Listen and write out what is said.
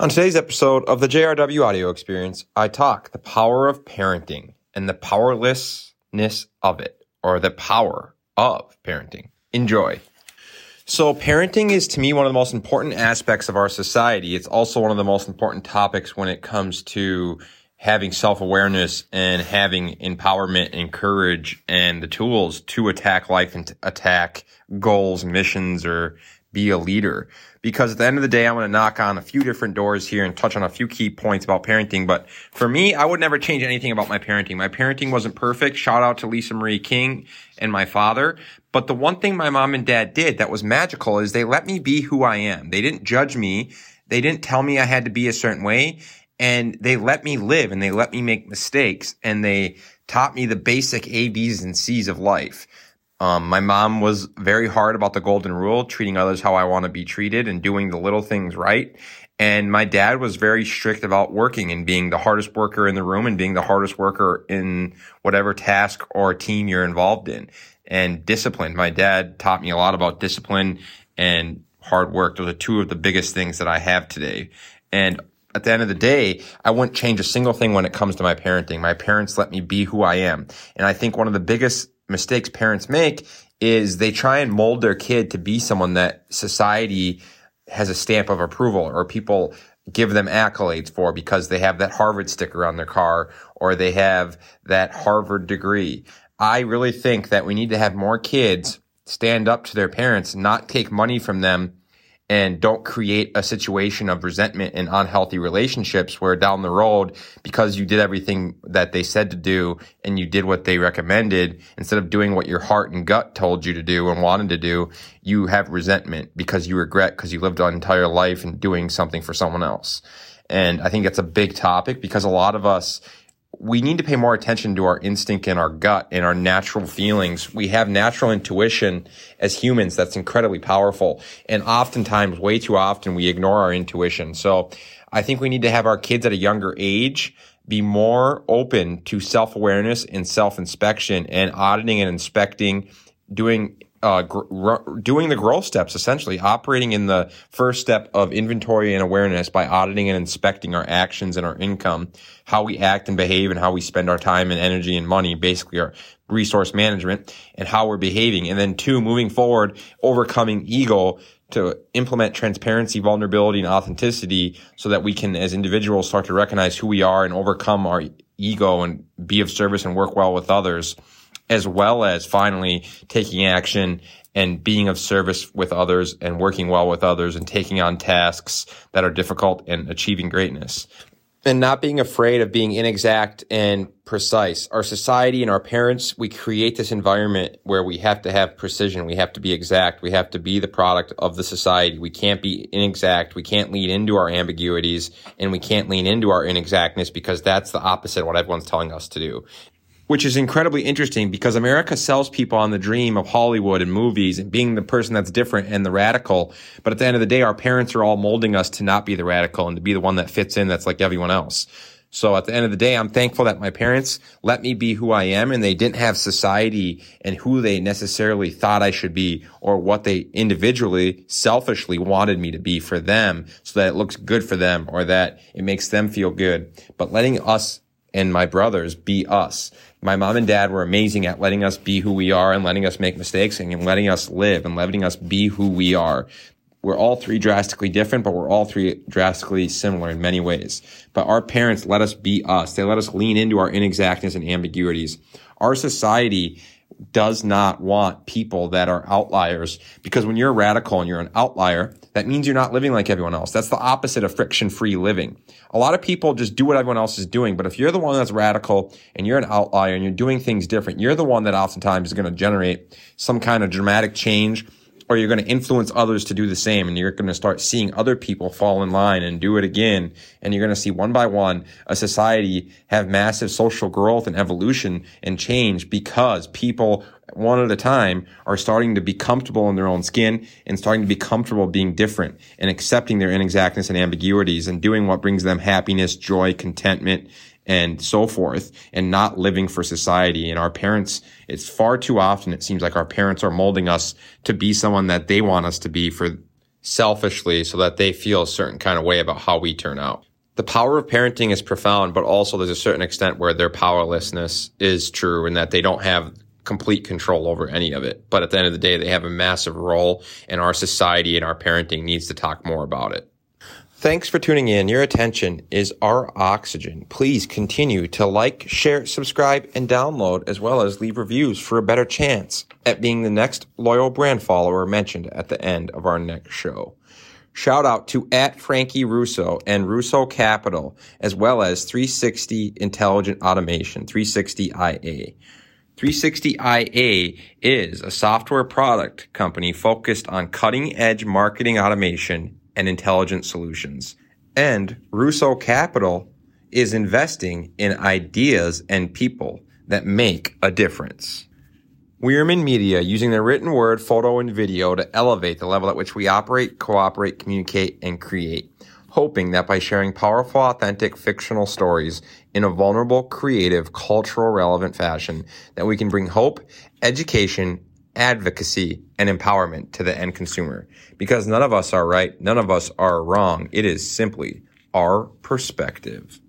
On today's episode of the JRW audio experience, I talk the power of parenting and the powerlessness of it, or the power of parenting. Enjoy. So, parenting is to me one of the most important aspects of our society. It's also one of the most important topics when it comes to having self awareness and having empowerment and courage and the tools to attack life and attack goals, missions, or be a leader. Because at the end of the day, I'm going to knock on a few different doors here and touch on a few key points about parenting. But for me, I would never change anything about my parenting. My parenting wasn't perfect. Shout out to Lisa Marie King and my father. But the one thing my mom and dad did that was magical is they let me be who I am. They didn't judge me. They didn't tell me I had to be a certain way and they let me live and they let me make mistakes and they taught me the basic A, B's and C's of life. Um, my mom was very hard about the golden rule, treating others how I want to be treated and doing the little things right. And my dad was very strict about working and being the hardest worker in the room and being the hardest worker in whatever task or team you're involved in and discipline. My dad taught me a lot about discipline and hard work. Those are two of the biggest things that I have today. And at the end of the day, I wouldn't change a single thing when it comes to my parenting. My parents let me be who I am. And I think one of the biggest mistakes parents make is they try and mold their kid to be someone that society has a stamp of approval or people give them accolades for because they have that Harvard sticker on their car or they have that Harvard degree. I really think that we need to have more kids stand up to their parents, not take money from them and don't create a situation of resentment and unhealthy relationships where down the road, because you did everything that they said to do and you did what they recommended, instead of doing what your heart and gut told you to do and wanted to do, you have resentment because you regret because you lived an entire life and doing something for someone else. And I think that's a big topic because a lot of us, we need to pay more attention to our instinct and our gut and our natural feelings. We have natural intuition as humans that's incredibly powerful. And oftentimes, way too often, we ignore our intuition. So I think we need to have our kids at a younger age be more open to self awareness and self inspection and auditing and inspecting, doing uh, gr- doing the growth steps, essentially operating in the first step of inventory and awareness by auditing and inspecting our actions and our income, how we act and behave and how we spend our time and energy and money, basically our resource management and how we're behaving. And then two, moving forward, overcoming ego to implement transparency, vulnerability, and authenticity so that we can, as individuals, start to recognize who we are and overcome our ego and be of service and work well with others as well as finally taking action and being of service with others and working well with others and taking on tasks that are difficult and achieving greatness. And not being afraid of being inexact and precise. Our society and our parents, we create this environment where we have to have precision. We have to be exact. We have to be the product of the society. We can't be inexact. We can't lean into our ambiguities and we can't lean into our inexactness because that's the opposite of what everyone's telling us to do which is incredibly interesting because America sells people on the dream of Hollywood and movies and being the person that's different and the radical. But at the end of the day, our parents are all molding us to not be the radical and to be the one that fits in that's like everyone else. So at the end of the day, I'm thankful that my parents let me be who I am and they didn't have society and who they necessarily thought I should be or what they individually selfishly wanted me to be for them so that it looks good for them or that it makes them feel good. But letting us and my brothers be us. My mom and dad were amazing at letting us be who we are and letting us make mistakes and letting us live and letting us be who we are. We're all three drastically different, but we're all three drastically similar in many ways. But our parents let us be us. They let us lean into our inexactness and ambiguities. Our society does not want people that are outliers because when you're a radical and you're an outlier, that means you're not living like everyone else. That's the opposite of friction free living. A lot of people just do what everyone else is doing. But if you're the one that's radical and you're an outlier and you're doing things different, you're the one that oftentimes is going to generate some kind of dramatic change or you're going to influence others to do the same and you're going to start seeing other people fall in line and do it again and you're going to see one by one a society have massive social growth and evolution and change because people one at a time are starting to be comfortable in their own skin and starting to be comfortable being different and accepting their inexactness and ambiguities and doing what brings them happiness, joy, contentment, and so forth and not living for society. And our parents, it's far too often, it seems like our parents are molding us to be someone that they want us to be for selfishly so that they feel a certain kind of way about how we turn out. The power of parenting is profound, but also there's a certain extent where their powerlessness is true and that they don't have complete control over any of it. But at the end of the day, they have a massive role and our society and our parenting needs to talk more about it. Thanks for tuning in. Your attention is our oxygen. Please continue to like, share, subscribe, and download, as well as leave reviews for a better chance at being the next loyal brand follower mentioned at the end of our next show. Shout out to at Frankie Russo and Russo Capital, as well as 360 Intelligent Automation, 360 IA. 360 IA is a software product company focused on cutting edge marketing automation and intelligent solutions. And Russo Capital is investing in ideas and people that make a difference. Wierman Media using the written word, photo, and video to elevate the level at which we operate, cooperate, communicate, and create, hoping that by sharing powerful, authentic, fictional stories in a vulnerable, creative, cultural relevant fashion, that we can bring hope, education, advocacy and empowerment to the end consumer because none of us are right, none of us are wrong. It is simply our perspective.